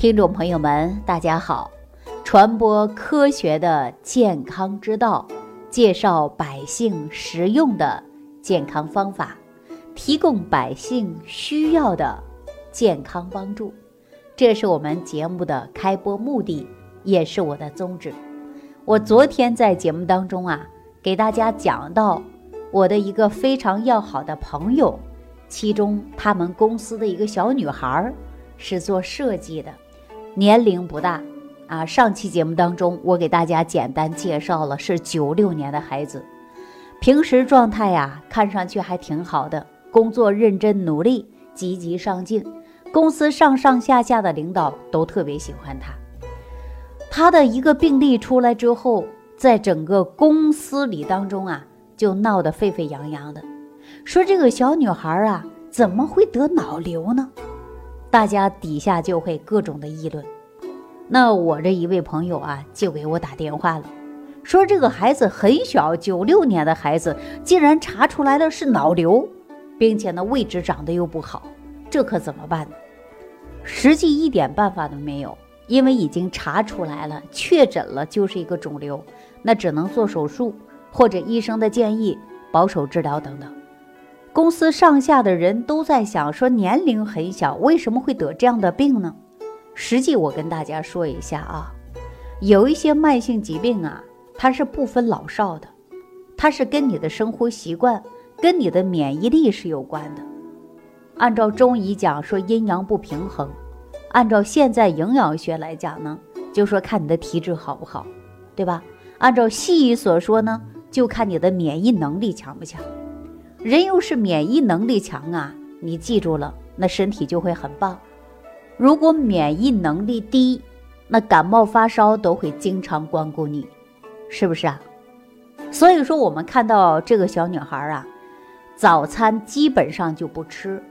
听众朋友们，大家好！传播科学的健康之道，介绍百姓实用的健康方法，提供百姓需要的健康帮助，这是我们节目的开播目的，也是我的宗旨。我昨天在节目当中啊，给大家讲到我的一个非常要好的朋友，其中他们公司的一个小女孩是做设计的。年龄不大，啊，上期节目当中我给大家简单介绍了，是九六年的孩子，平时状态呀看上去还挺好的，工作认真努力，积极上进，公司上上下下的领导都特别喜欢他。他的一个病例出来之后，在整个公司里当中啊，就闹得沸沸扬扬的，说这个小女孩啊怎么会得脑瘤呢？大家底下就会各种的议论，那我这一位朋友啊，就给我打电话了，说这个孩子很小，九六年的孩子，竟然查出来的是脑瘤，并且呢位置长得又不好，这可怎么办呢？实际一点办法都没有，因为已经查出来了，确诊了就是一个肿瘤，那只能做手术，或者医生的建议保守治疗等等。公司上下的人都在想，说年龄很小，为什么会得这样的病呢？实际我跟大家说一下啊，有一些慢性疾病啊，它是不分老少的，它是跟你的生活习惯、跟你的免疫力是有关的。按照中医讲说阴阳不平衡，按照现在营养学来讲呢，就说看你的体质好不好，对吧？按照西医所说呢，就看你的免疫能力强不强。人又是免疫能力强啊，你记住了，那身体就会很棒。如果免疫能力低，那感冒发烧都会经常光顾你，是不是啊？所以说，我们看到这个小女孩啊，早餐基本上就不吃。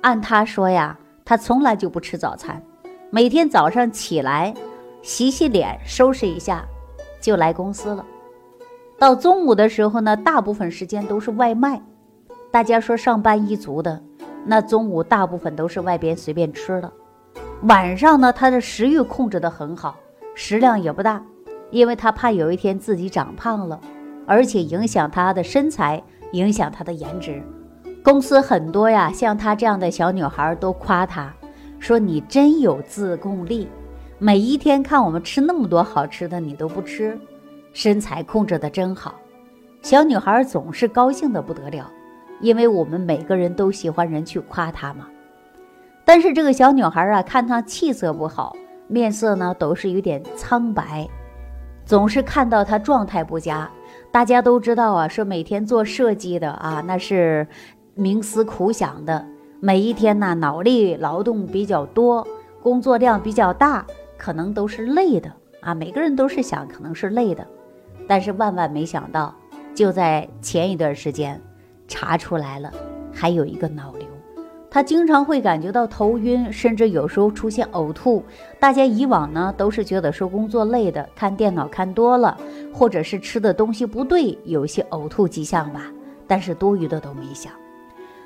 按她说呀，她从来就不吃早餐，每天早上起来洗洗脸、收拾一下，就来公司了。到中午的时候呢，大部分时间都是外卖。大家说上班一族的，那中午大部分都是外边随便吃的。晚上呢，他的食欲控制得很好，食量也不大，因为他怕有一天自己长胖了，而且影响他的身材，影响他的颜值。公司很多呀，像她这样的小女孩都夸她，说你真有自控力。每一天看我们吃那么多好吃的，你都不吃，身材控制得真好。小女孩总是高兴得不得了。因为我们每个人都喜欢人去夸她嘛，但是这个小女孩啊，看她气色不好，面色呢都是有点苍白，总是看到她状态不佳。大家都知道啊，说每天做设计的啊，那是冥思苦想的，每一天呢脑力劳动比较多，工作量比较大，可能都是累的啊。每个人都是想可能是累的，但是万万没想到，就在前一段时间。查出来了，还有一个脑瘤，他经常会感觉到头晕，甚至有时候出现呕吐。大家以往呢都是觉得说工作累的，看电脑看多了，或者是吃的东西不对，有一些呕吐迹象吧。但是多余的都没想。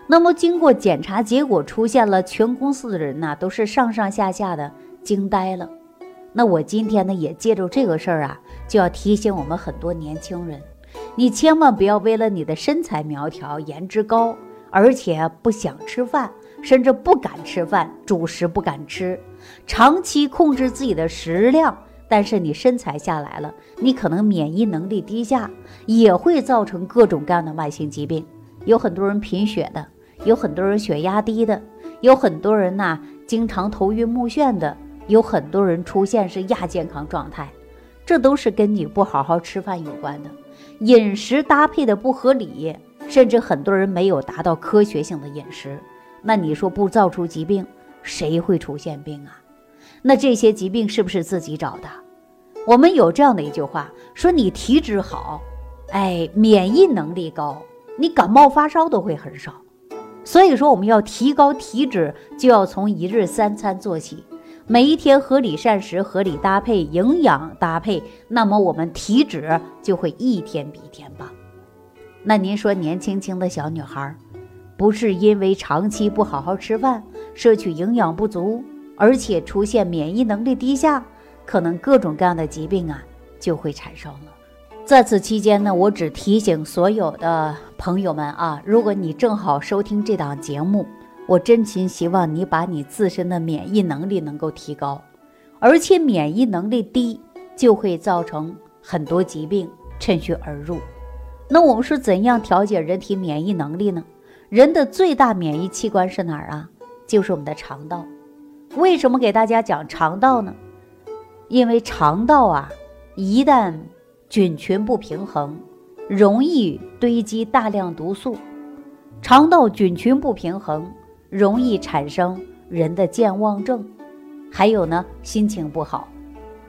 那么经过检查结果出现了，全公司的人呢都是上上下下的惊呆了。那我今天呢也借着这个事儿啊，就要提醒我们很多年轻人。你千万不要为了你的身材苗条、颜值高，而且不想吃饭，甚至不敢吃饭，主食不敢吃，长期控制自己的食量，但是你身材下来了，你可能免疫能力低下，也会造成各种各样的慢性疾病。有很多人贫血的，有很多人血压低的，有很多人呐经常头晕目眩的，有很多人出现是亚健康状态，这都是跟你不好好吃饭有关的。饮食搭配的不合理，甚至很多人没有达到科学性的饮食，那你说不造出疾病，谁会出现病啊？那这些疾病是不是自己找的？我们有这样的一句话，说你体质好，哎，免疫能力高，你感冒发烧都会很少。所以说，我们要提高体质，就要从一日三餐做起。每一天合理膳食、合理搭配、营养搭配，那么我们体脂就会一天比一天棒。那您说，年轻轻的小女孩，不是因为长期不好好吃饭、摄取营养不足，而且出现免疫能力低下，可能各种各样的疾病啊就会产生了。在此期间呢，我只提醒所有的朋友们啊，如果你正好收听这档节目，我真心希望你把你自身的免疫能力能够提高，而且免疫能力低就会造成很多疾病趁虚而入。那我们是怎样调节人体免疫能力呢？人的最大免疫器官是哪儿啊？就是我们的肠道。为什么给大家讲肠道呢？因为肠道啊，一旦菌群不平衡，容易堆积大量毒素。肠道菌群不平衡，容易产生人的健忘症，还有呢，心情不好，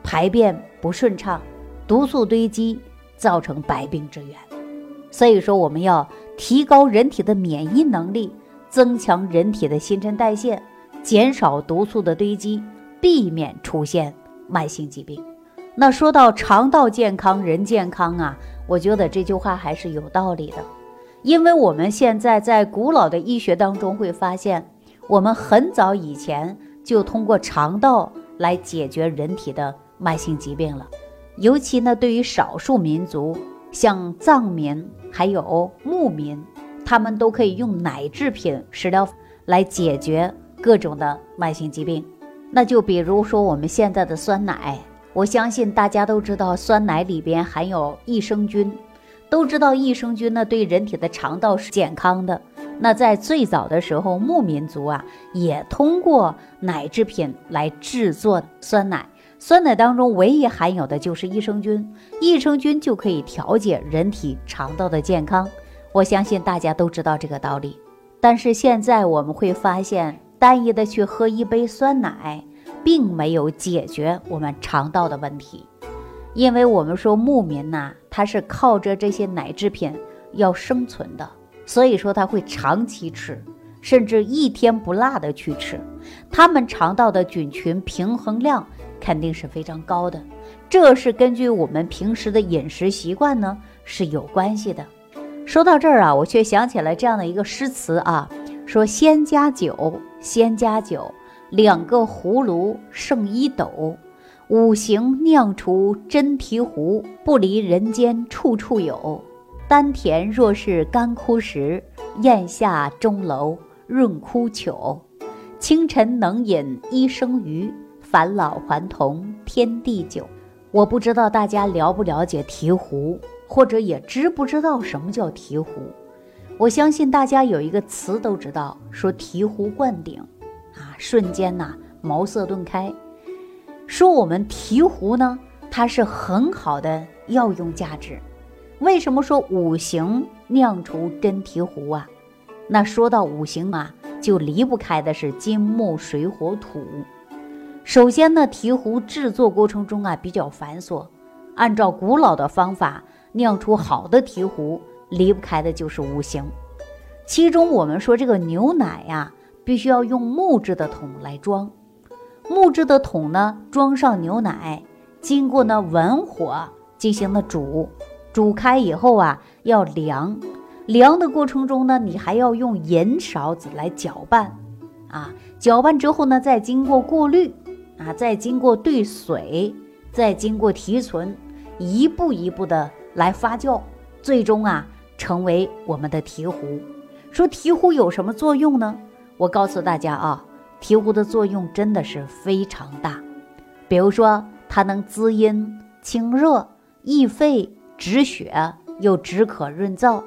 排便不顺畅，毒素堆积，造成百病之源。所以说，我们要提高人体的免疫能力，增强人体的新陈代谢，减少毒素的堆积，避免出现慢性疾病。那说到肠道健康，人健康啊，我觉得这句话还是有道理的，因为我们现在在古老的医学当中会发现，我们很早以前就通过肠道来解决人体的慢性疾病了，尤其呢，对于少数民族，像藏民还有牧民，他们都可以用奶制品食疗来解决各种的慢性疾病，那就比如说我们现在的酸奶。我相信大家都知道，酸奶里边含有益生菌，都知道益生菌呢对人体的肠道是健康的。那在最早的时候，牧民族啊也通过奶制品来制作酸奶，酸奶当中唯一含有的就是益生菌，益生菌就可以调节人体肠道的健康。我相信大家都知道这个道理。但是现在我们会发现，单一的去喝一杯酸奶。并没有解决我们肠道的问题，因为我们说牧民呐，他是靠着这些奶制品要生存的，所以说他会长期吃，甚至一天不落的去吃，他们肠道的菌群平衡量肯定是非常高的，这是根据我们平时的饮食习惯呢是有关系的。说到这儿啊，我却想起来这样的一个诗词啊，说先加酒，先加酒。两个葫芦胜一斗，五行酿出真醍醐，不离人间处处有。丹田若是干枯时，咽下钟楼润枯朽。清晨能饮一生余，返老还童天地久。我不知道大家了不了解醍醐，或者也知不知道什么叫醍醐？我相信大家有一个词都知道，说醍醐灌顶。啊，瞬间呐，茅塞顿开。说我们醍醐呢，它是很好的药用价值。为什么说五行酿出真醍醐啊？那说到五行啊，就离不开的是金木水火土。首先呢，醍醐制作过程中啊比较繁琐，按照古老的方法酿出好的醍醐，离不开的就是五行。其中我们说这个牛奶呀。必须要用木质的桶来装，木质的桶呢，装上牛奶，经过呢文火进行了煮，煮开以后啊，要凉，凉的过程中呢，你还要用银勺子来搅拌，啊，搅拌之后呢，再经过过滤，啊，再经过兑水，再经过提纯，一步一步的来发酵，最终啊，成为我们的提壶。说提壶有什么作用呢？我告诉大家啊，醍醐的作用真的是非常大。比如说，它能滋阴清热、益肺止血，又止渴润燥。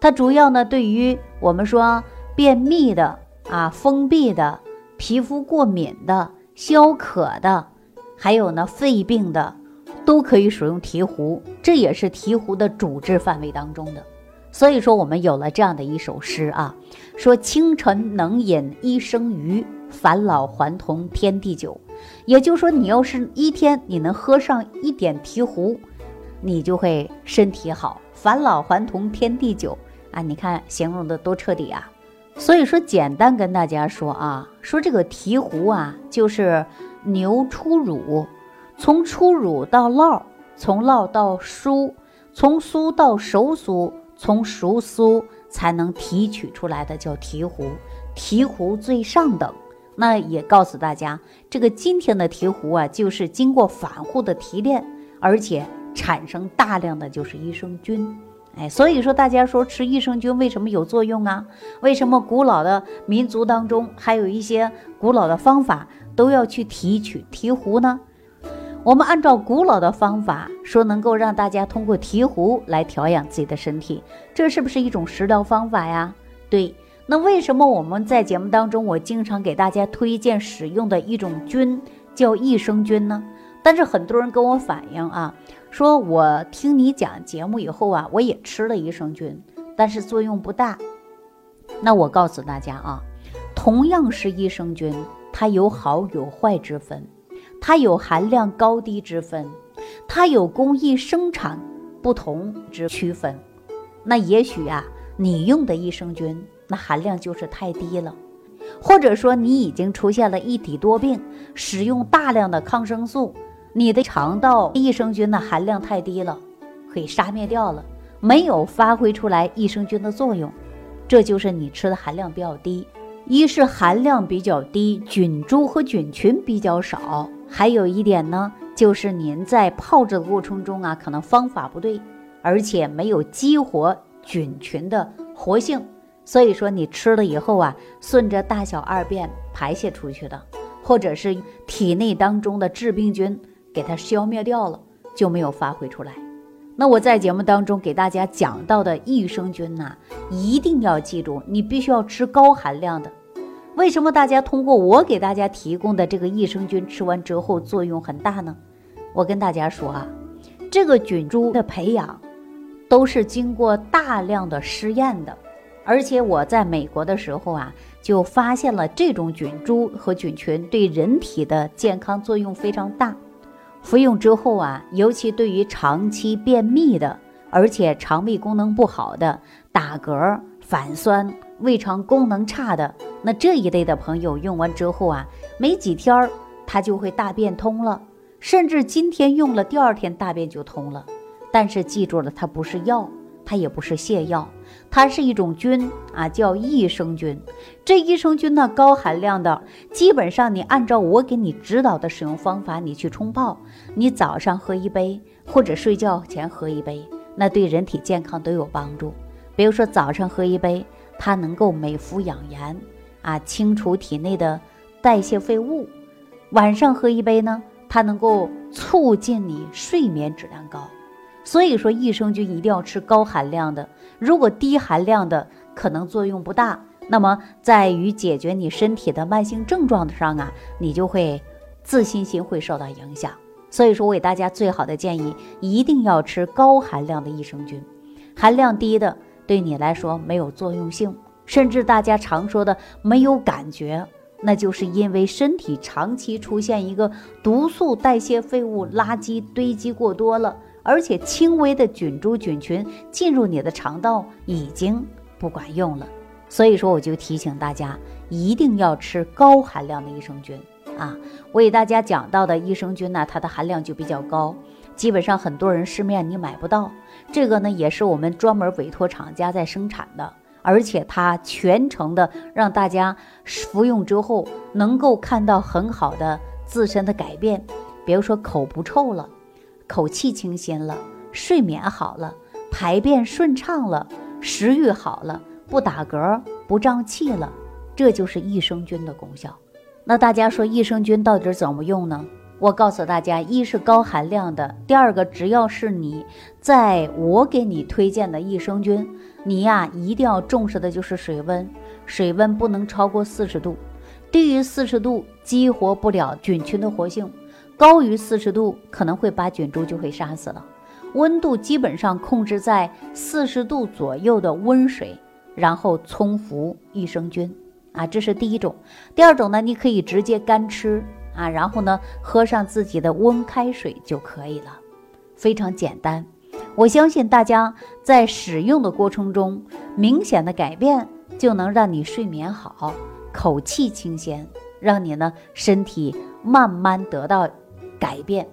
它主要呢，对于我们说便秘的啊、封闭的、皮肤过敏的、消渴的，还有呢肺病的，都可以使用醍醐。这也是醍醐的主治范围当中的。所以说，我们有了这样的一首诗啊，说清晨能饮一升鱼，返老还童天地久。也就是说，你要是一天你能喝上一点醍醐，你就会身体好，返老还童天地久啊！你看形容的多彻底啊！所以说，简单跟大家说啊，说这个醍醐啊，就是牛初乳，从初乳到酪，从酪到酥，从酥到熟酥。从熟酥才能提取出来的叫醍醐，醍醐最上等，那也告诉大家，这个今天的醍醐啊，就是经过反复的提炼，而且产生大量的就是益生菌。哎，所以说大家说吃益生菌为什么有作用啊？为什么古老的民族当中还有一些古老的方法都要去提取醍醐呢？我们按照古老的方法说，能够让大家通过醍醐来调养自己的身体，这是不是一种食疗方法呀？对。那为什么我们在节目当中，我经常给大家推荐使用的一种菌叫益生菌呢？但是很多人跟我反映啊。说我听你讲节目以后啊，我也吃了益生菌，但是作用不大。那我告诉大家啊，同样是益生菌，它有好有坏之分，它有含量高低之分，它有工艺生产不同之区分。那也许啊，你用的益生菌那含量就是太低了，或者说你已经出现了一体多病，使用大量的抗生素。你的肠道益生菌的含量太低了，可以杀灭掉了，没有发挥出来益生菌的作用，这就是你吃的含量比较低。一是含量比较低，菌株和菌群比较少，还有一点呢，就是您在泡制的过程中啊，可能方法不对，而且没有激活菌群的活性，所以说你吃了以后啊，顺着大小二便排泄出去的，或者是体内当中的致病菌。给它消灭掉了，就没有发挥出来。那我在节目当中给大家讲到的益生菌呐，一定要记住，你必须要吃高含量的。为什么大家通过我给大家提供的这个益生菌吃完之后作用很大呢？我跟大家说啊，这个菌株的培养都是经过大量的试验的，而且我在美国的时候啊，就发现了这种菌株和菌群对人体的健康作用非常大。服用之后啊，尤其对于长期便秘的，而且肠胃功能不好的、打嗝、反酸、胃肠功能差的，那这一类的朋友用完之后啊，没几天儿他就会大便通了，甚至今天用了，第二天大便就通了。但是记住了，它不是药。它也不是泻药，它是一种菌啊，叫益生菌。这益生菌呢，高含量的，基本上你按照我给你指导的使用方法，你去冲泡，你早上喝一杯，或者睡觉前喝一杯，那对人体健康都有帮助。比如说早上喝一杯，它能够美肤养颜啊，清除体内的代谢废物；晚上喝一杯呢，它能够促进你睡眠质量高。所以说，益生菌一定要吃高含量的，如果低含量的可能作用不大。那么，在于解决你身体的慢性症状上啊，你就会自信心会受到影响。所以说，我给大家最好的建议，一定要吃高含量的益生菌，含量低的对你来说没有作用性，甚至大家常说的没有感觉，那就是因为身体长期出现一个毒素代谢废物垃圾堆积过多了。而且轻微的菌株菌群进入你的肠道已经不管用了，所以说我就提醒大家一定要吃高含量的益生菌啊！我给大家讲到的益生菌呢，它的含量就比较高，基本上很多人市面你买不到。这个呢也是我们专门委托厂家在生产的，而且它全程的让大家服用之后能够看到很好的自身的改变，比如说口不臭了。口气清新了，睡眠好了，排便顺畅了，食欲好了，不打嗝，不胀气了，这就是益生菌的功效。那大家说益生菌到底怎么用呢？我告诉大家，一是高含量的，第二个只要是你在我给你推荐的益生菌，你呀一定要重视的就是水温，水温不能超过四十度，低于四十度激活不了菌群的活性。高于四十度可能会把菌株就会杀死了，温度基本上控制在四十度左右的温水，然后冲服益生菌啊，这是第一种。第二种呢，你可以直接干吃啊，然后呢喝上自己的温开水就可以了，非常简单。我相信大家在使用的过程中，明显的改变就能让你睡眠好，口气清鲜，让你呢身体慢慢得到。改变，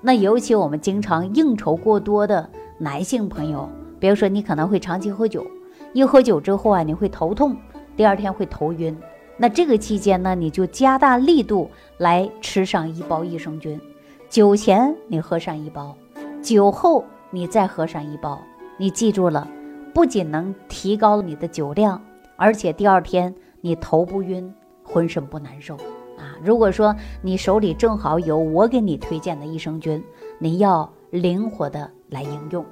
那尤其我们经常应酬过多的男性朋友，比如说你可能会长期喝酒，一喝酒之后啊，你会头痛，第二天会头晕，那这个期间呢，你就加大力度来吃上一包益生菌。酒前你喝上一包，酒后你再喝上一包。你记住了，不仅能提高你的酒量，而且第二天你头不晕，浑身不难受。如果说你手里正好有我给你推荐的益生菌，你要灵活的来应用。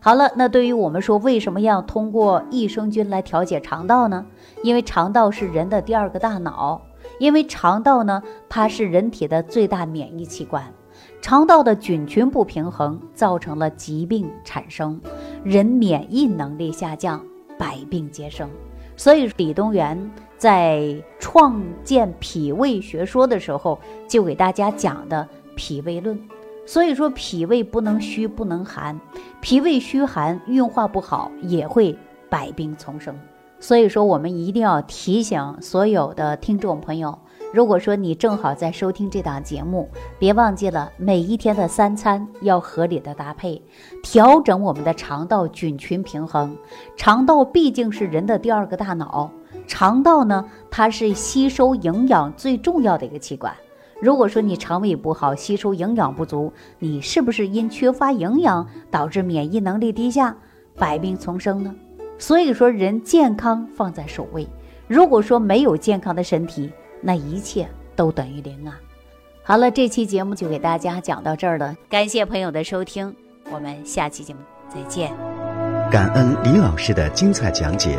好了，那对于我们说，为什么要通过益生菌来调节肠道呢？因为肠道是人的第二个大脑，因为肠道呢，它是人体的最大免疫器官，肠道的菌群不平衡，造成了疾病产生，人免疫能力下降，百病皆生。所以李东垣在创建脾胃学说的时候，就给大家讲的脾胃论。所以说，脾胃不能虚，不能寒，脾胃虚寒，运化不好，也会百病丛生。所以说，我们一定要提醒所有的听众朋友，如果说你正好在收听这档节目，别忘记了每一天的三餐要合理的搭配，调整我们的肠道菌群平衡。肠道毕竟是人的第二个大脑，肠道呢，它是吸收营养最重要的一个器官。如果说你肠胃不好，吸收营养不足，你是不是因缺乏营养导致免疫能力低下，百病丛生呢？所以说，人健康放在首位。如果说没有健康的身体，那一切都等于零啊。好了，这期节目就给大家讲到这儿了，感谢朋友的收听，我们下期节目再见。感恩李老师的精彩讲解。